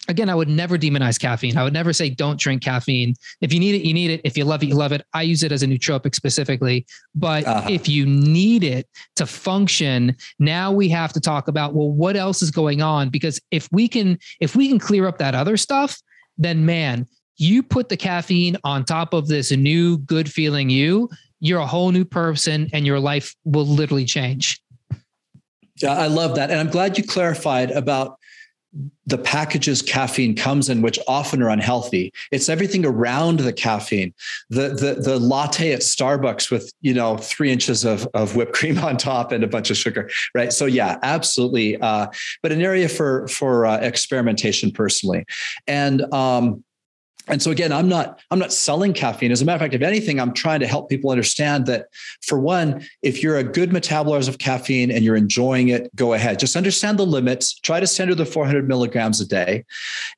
again, I would never demonize caffeine. I would never say don't drink caffeine. If you need it, you need it. If you love it, you love it. I use it as a nootropic specifically. But uh-huh. if you need it to function, now we have to talk about well, what else is going on? Because if we can, if we can clear up that other stuff, then man, you put the caffeine on top of this new good feeling you, you're a whole new person and your life will literally change. Yeah, I love that. And I'm glad you clarified about the packages caffeine comes in, which often are unhealthy. It's everything around the caffeine. The the the latte at Starbucks with you know three inches of of whipped cream on top and a bunch of sugar, right? So yeah, absolutely. Uh, but an area for for uh, experimentation personally, and um, and so again i'm not i'm not selling caffeine. As a matter of fact if anything i'm trying to help people understand that for one if you're a good metabolizer of caffeine and you're enjoying it go ahead. Just understand the limits. Try to stay under the 400 milligrams a day.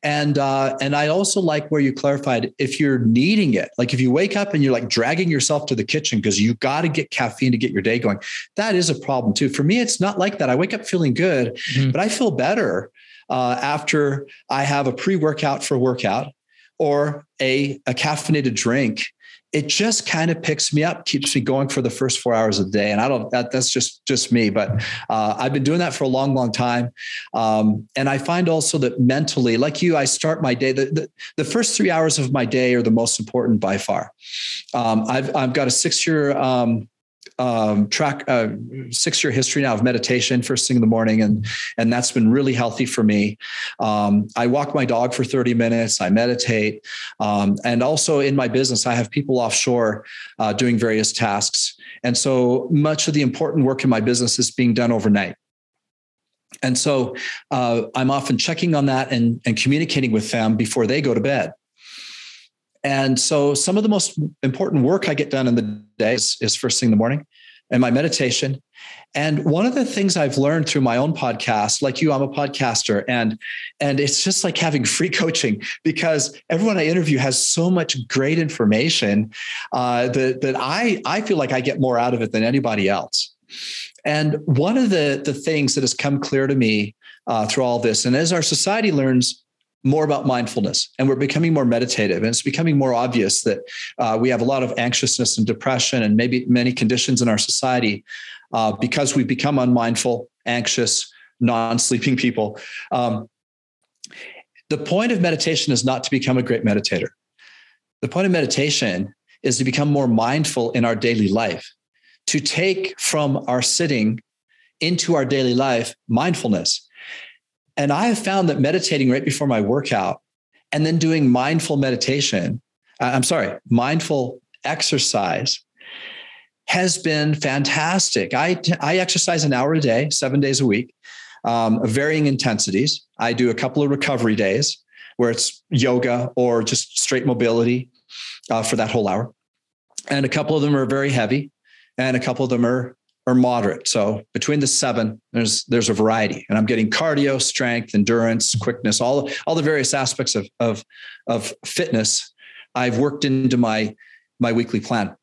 And uh, and i also like where you clarified if you're needing it like if you wake up and you're like dragging yourself to the kitchen because you got to get caffeine to get your day going that is a problem too. For me it's not like that. I wake up feeling good mm-hmm. but i feel better uh, after I have a pre workout for workout or a, a caffeinated drink, it just kind of picks me up, keeps me going for the first four hours of the day. And I don't, that, that's just, just me, but uh, I've been doing that for a long, long time. Um, and I find also that mentally, like you, I start my day, the, the, the, first three hours of my day are the most important by far. Um, I've, I've got a six year, um, um, track uh, six year history now of meditation first thing in the morning and and that's been really healthy for me. Um, i walk my dog for 30 minutes i meditate um, and also in my business i have people offshore uh, doing various tasks. And so much of the important work in my business is being done overnight. And so uh, i'm often checking on that and, and communicating with them before they go to bed and so some of the most important work I get done in the day is, is first thing in the morning and my meditation. And one of the things I've learned through my own podcast, like you, I'm a podcaster, and and it's just like having free <laughs> coaching because everyone I interview has so much great information uh, that that I I feel like I get more out of it than anybody else. And one of the the things that has come clear to me uh, through all this, and as our society learns more about mindfulness and we're becoming more meditative and it's becoming more obvious that uh, we have a lot of anxiousness and depression and maybe many conditions in our society uh, because we've become unmindful anxious non-sleeping people. Um, the point of meditation is not to become a great meditator. The point of meditation is to become more mindful in our daily life to take from our sitting into our daily life mindfulness and I have found that meditating right before my workout and then doing mindful meditation, uh, I'm sorry, mindful exercise has been fantastic. I, I exercise an hour a day, seven days a week, um, varying intensities. I do a couple of recovery days where it's yoga or just straight mobility uh, for that whole hour. And a couple of them are very heavy, and a couple of them are moderate. So between the seven, there's there's a variety, and I'm getting cardio, strength, endurance, quickness, all all the various aspects of of of fitness. I've worked into my my weekly plan.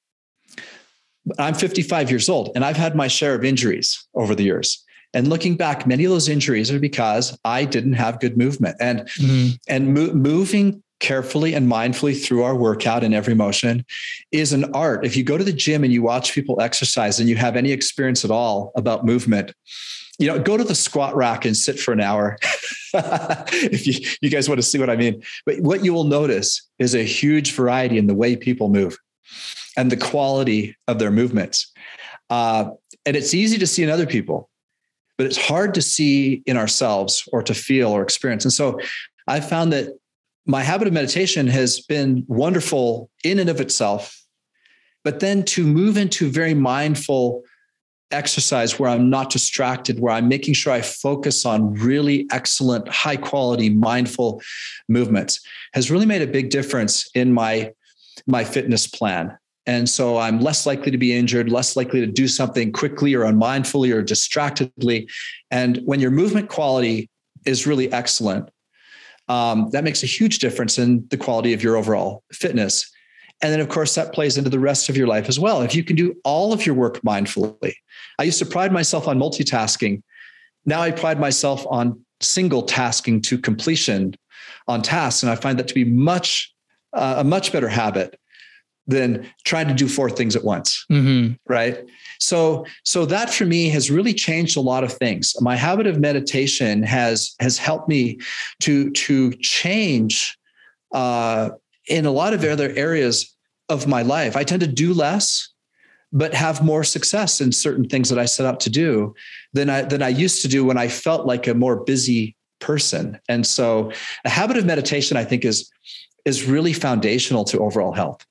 I'm 55 years old, and I've had my share of injuries over the years. And looking back, many of those injuries are because I didn't have good movement, and mm-hmm. and mo- moving carefully and mindfully through our workout and every motion is an art. If you go to the gym and you watch people exercise and you have any experience at all about movement, you know, go to the squat rack and sit for an hour. <laughs> if you, you guys want to see what I mean. But what you will notice is a huge variety in the way people move and the quality of their movements. Uh, and it's easy to see in other people, but it's hard to see in ourselves or to feel or experience. And so I found that my habit of meditation has been wonderful in and of itself. But then to move into very mindful exercise where I'm not distracted, where I'm making sure I focus on really excellent, high quality, mindful movements has really made a big difference in my, my fitness plan. And so I'm less likely to be injured, less likely to do something quickly or unmindfully or distractedly. And when your movement quality is really excellent, um, that makes a huge difference in the quality of your overall fitness. And then, of course, that plays into the rest of your life as well. If you can do all of your work mindfully, I used to pride myself on multitasking. Now I pride myself on single tasking to completion on tasks. And I find that to be much, uh, a much better habit than trying to do four things at once. Mm-hmm. Right. So, so that for me has really changed a lot of things. My habit of meditation has has helped me to to change uh, in a lot of other areas of my life. I tend to do less, but have more success in certain things that I set out to do than I than I used to do when I felt like a more busy person. And so a habit of meditation, I think, is is really foundational to overall health.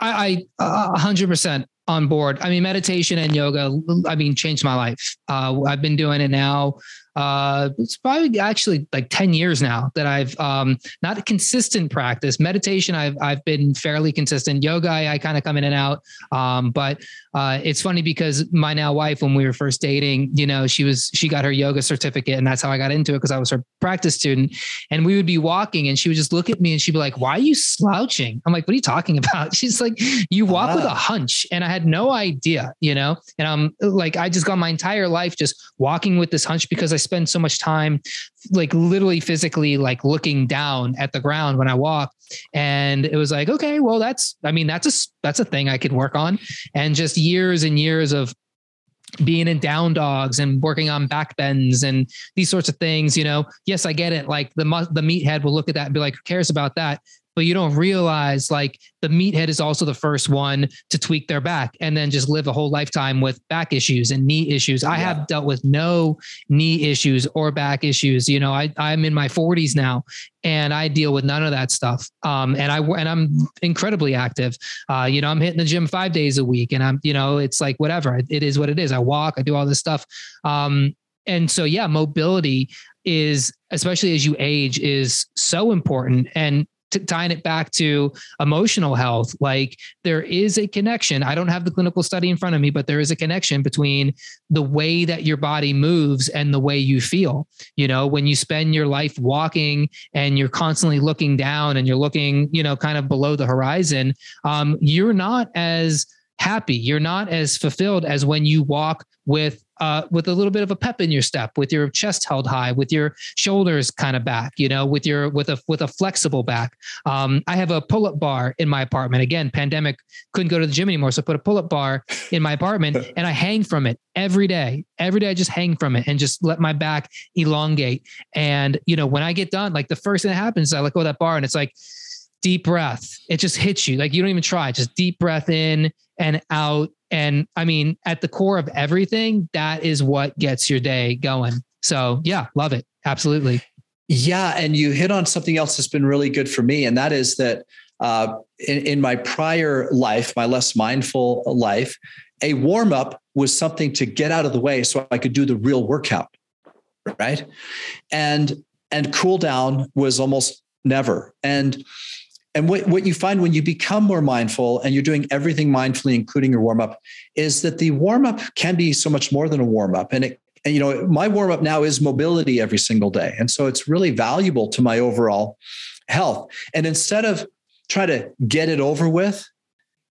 I, I 100% on board. I mean, meditation and yoga, I mean, changed my life. Uh, I've been doing it now uh, it's probably actually like 10 years now that I've um, not a consistent practice. Meditation, I've, I've been fairly consistent. Yoga, I, I kind of come in and out. Um, but uh, it's funny because my now wife, when we were first dating, you know, she was, she got her yoga certificate and that's how I got into it because I was her practice student. And we would be walking and she would just look at me and she'd be like, why are you slouching? I'm like, what are you talking about? <laughs> She's like, you walk with a ah. hunch. And I had no idea, you know, and I'm like, I just got my entire life just walking with this hunch because I spend so much time like literally physically like looking down at the ground when I walk. And it was like, okay, well, that's, I mean, that's a, that's a thing I could work on. And just years and years of being in down dogs and working on back bends and these sorts of things, you know, yes, I get it. Like the, the meathead will look at that and be like, who cares about that? But you don't realize like the meathead is also the first one to tweak their back and then just live a whole lifetime with back issues and knee issues. I have dealt with no knee issues or back issues. You know, I, I'm in my 40s now and I deal with none of that stuff. Um, and I and I'm incredibly active. Uh, you know, I'm hitting the gym five days a week, and I'm you know, it's like whatever. It is what it is. I walk, I do all this stuff. Um, and so yeah, mobility is especially as you age is so important and tying it back to emotional health, like there is a connection. I don't have the clinical study in front of me, but there is a connection between the way that your body moves and the way you feel. You know, when you spend your life walking and you're constantly looking down and you're looking, you know, kind of below the horizon, um, you're not as happy. You're not as fulfilled as when you walk with uh, with a little bit of a pep in your step, with your chest held high, with your shoulders kind of back, you know, with your with a with a flexible back. Um, I have a pull up bar in my apartment. Again, pandemic couldn't go to the gym anymore, so I put a pull up bar in my apartment <laughs> and I hang from it every day. Every day, I just hang from it and just let my back elongate. And you know, when I get done, like the first thing that happens, I let go of that bar, and it's like deep breath. It just hits you. Like you don't even try. Just deep breath in and out. And I mean, at the core of everything, that is what gets your day going. So yeah, love it. Absolutely. Yeah. And you hit on something else that's been really good for me. And that is that uh, in, in my prior life, my less mindful life, a warm up was something to get out of the way so I could do the real workout. Right. And and cool down was almost never. And and what, what you find when you become more mindful and you're doing everything mindfully, including your warm up, is that the warm up can be so much more than a warm up. And it, and, you know, my warm up now is mobility every single day. And so it's really valuable to my overall health. And instead of try to get it over with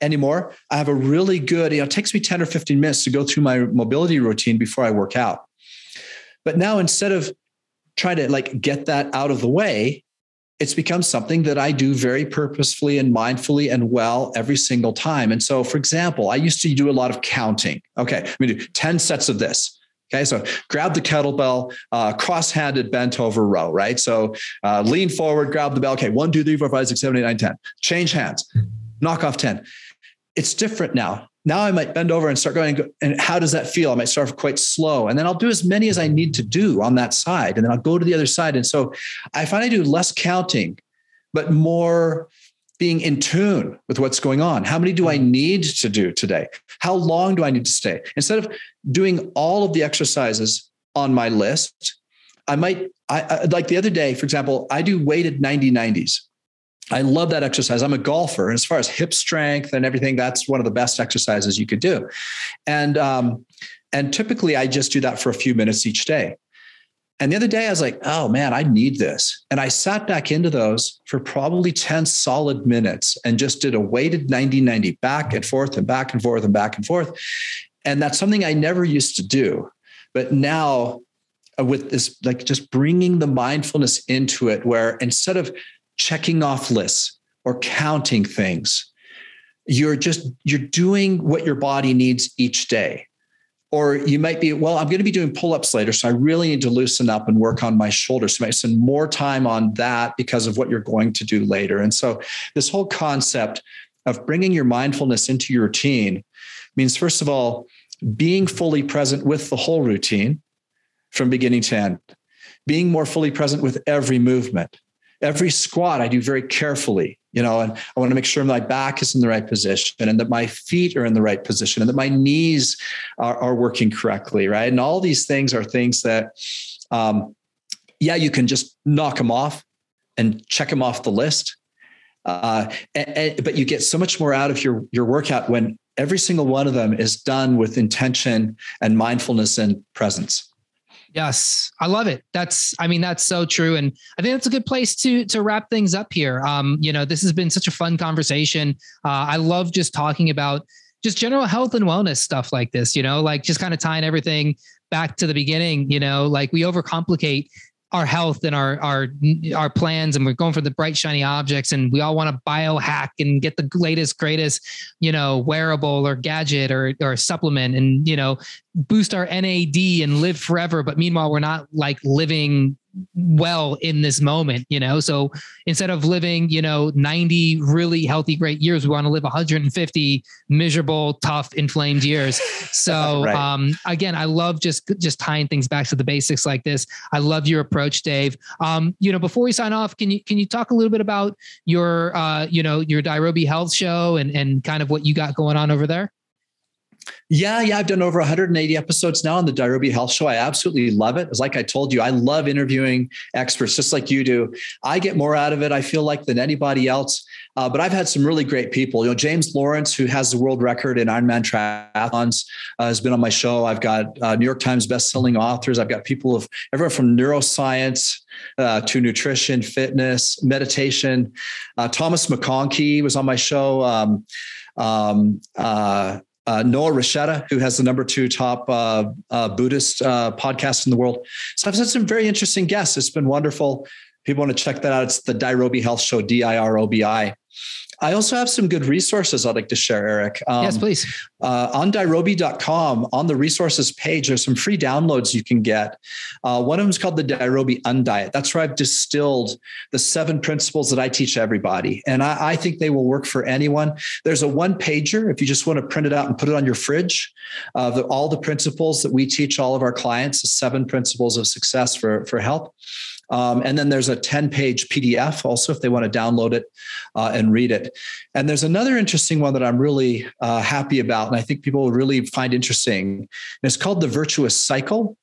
anymore, I have a really good, you know, it takes me 10 or 15 minutes to go through my mobility routine before I work out. But now instead of trying to like get that out of the way, it's become something that I do very purposefully and mindfully and well every single time. And so, for example, I used to do a lot of counting. Okay, I'm gonna do 10 sets of this. Okay, so grab the kettlebell, uh, cross-handed bent over row, right? So uh, lean forward, grab the bell. Okay, one, two, three, four, five, six, seven, eight, nine, 10. Change hands, knock off 10. It's different now. Now I might bend over and start going, and how does that feel? I might start quite slow. And then I'll do as many as I need to do on that side. And then I'll go to the other side. And so I find I do less counting, but more being in tune with what's going on. How many do I need to do today? How long do I need to stay? Instead of doing all of the exercises on my list, I might, I, I like the other day, for example, I do weighted 90 90s. I love that exercise. I'm a golfer. And as far as hip strength and everything, that's one of the best exercises you could do. And um, and typically I just do that for a few minutes each day. And the other day I was like, oh man, I need this. And I sat back into those for probably 10 solid minutes and just did a weighted 90 90 back and forth and back and forth and back and forth. And that's something I never used to do. But now uh, with this, like just bringing the mindfulness into it, where instead of checking off lists or counting things. You're just you're doing what your body needs each day. Or you might be, well, I'm going to be doing pull-ups later. So I really need to loosen up and work on my shoulders. So I spend more time on that because of what you're going to do later. And so this whole concept of bringing your mindfulness into your routine means, first of all, being fully present with the whole routine from beginning to end, being more fully present with every movement. Every squat I do very carefully, you know, and I want to make sure my back is in the right position and that my feet are in the right position and that my knees are, are working correctly, right? And all these things are things that, um, yeah, you can just knock them off and check them off the list. Uh, and, and, but you get so much more out of your your workout when every single one of them is done with intention and mindfulness and presence. Yes, I love it. That's, I mean, that's so true, and I think that's a good place to to wrap things up here. Um, you know, this has been such a fun conversation. Uh, I love just talking about just general health and wellness stuff like this. You know, like just kind of tying everything back to the beginning. You know, like we overcomplicate our health and our our our plans and we're going for the bright shiny objects and we all want to biohack and get the latest greatest you know wearable or gadget or or supplement and you know boost our NAD and live forever. But meanwhile we're not like living well in this moment, you know? So instead of living, you know, 90 really healthy, great years, we want to live 150 miserable, tough, inflamed years. <laughs> So, right. um, again, I love just, just tying things back to the basics like this. I love your approach, Dave. Um, you know, before we sign off, can you, can you talk a little bit about your, uh, you know, your Dirobi health show and, and kind of what you got going on over there? Yeah, yeah, I've done over 180 episodes now on the Dirobi Health Show. I absolutely love it. As like I told you, I love interviewing experts, just like you do. I get more out of it. I feel like than anybody else. Uh, but I've had some really great people. You know, James Lawrence, who has the world record in Ironman triathlons, uh, has been on my show. I've got uh, New York Times best-selling authors. I've got people of everyone from neuroscience uh, to nutrition, fitness, meditation. Uh, Thomas McConkie was on my show. Um, um, uh, uh, Noah Rasheta, who has the number two top uh, uh, Buddhist uh, podcast in the world. So I've had some very interesting guests. It's been wonderful. People want to check that out. It's the Dirobi Health Show, D I R O B I. I also have some good resources I'd like to share, Eric. Um, yes, please. Uh, on Dirobi.com, on the resources page, there's some free downloads you can get. Uh, one of them is called the Dirobi Undiet. That's where I've distilled the seven principles that I teach everybody. And I, I think they will work for anyone. There's a one pager if you just want to print it out and put it on your fridge of all the principles that we teach all of our clients, the seven principles of success for, for health. Um, and then there's a 10 page PDF also if they want to download it uh, and read it. And there's another interesting one that I'm really uh, happy about, and I think people will really find interesting. And it's called The Virtuous Cycle.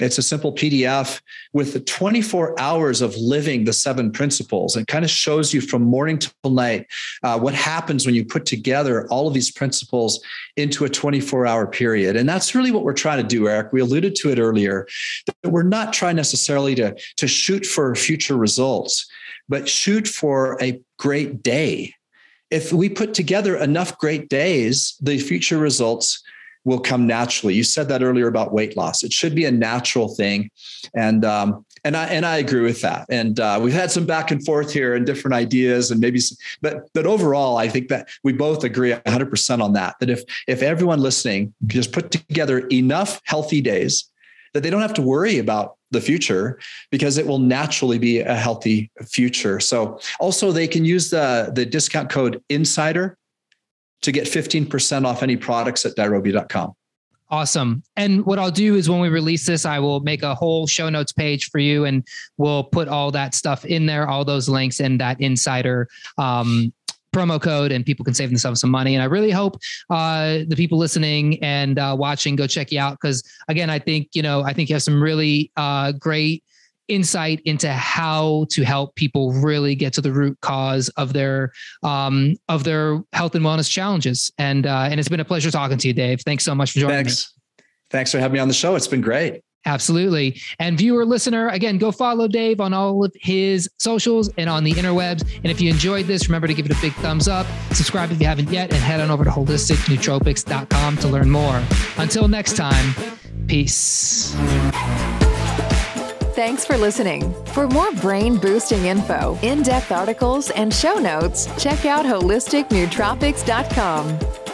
It's a simple PDF with the 24 hours of living the seven principles. It kind of shows you from morning till night uh, what happens when you put together all of these principles into a 24 hour period. And that's really what we're trying to do, Eric. We alluded to it earlier that we're not trying necessarily to, to shoot for future results, but shoot for a great day. If we put together enough great days, the future results will come naturally. You said that earlier about weight loss. It should be a natural thing, and um, and I and I agree with that. And uh, we've had some back and forth here and different ideas, and maybe, some, but but overall, I think that we both agree 100 percent on that. That if if everyone listening just put together enough healthy days, that they don't have to worry about the future because it will naturally be a healthy future. So also they can use the the discount code insider to get 15% off any products at Dirobi.com. Awesome. And what I'll do is when we release this, I will make a whole show notes page for you and we'll put all that stuff in there, all those links and that insider um, promo code and people can save themselves some money. And I really hope uh, the people listening and uh, watching go check you out. Cause again, I think, you know, I think you have some really uh, great insight into how to help people really get to the root cause of their um, of their health and wellness challenges. And uh, and it's been a pleasure talking to you, Dave. Thanks so much for joining Thanks. me. Thanks for having me on the show. It's been great. Absolutely. And viewer, listener, again, go follow Dave on all of his socials and on the interwebs. And if you enjoyed this, remember to give it a big thumbs up, subscribe if you haven't yet, and head on over to holisticnootropics.com to learn more. Until next time, peace. Thanks for listening. For more brain boosting info, in depth articles, and show notes, check out holisticnootropics.com.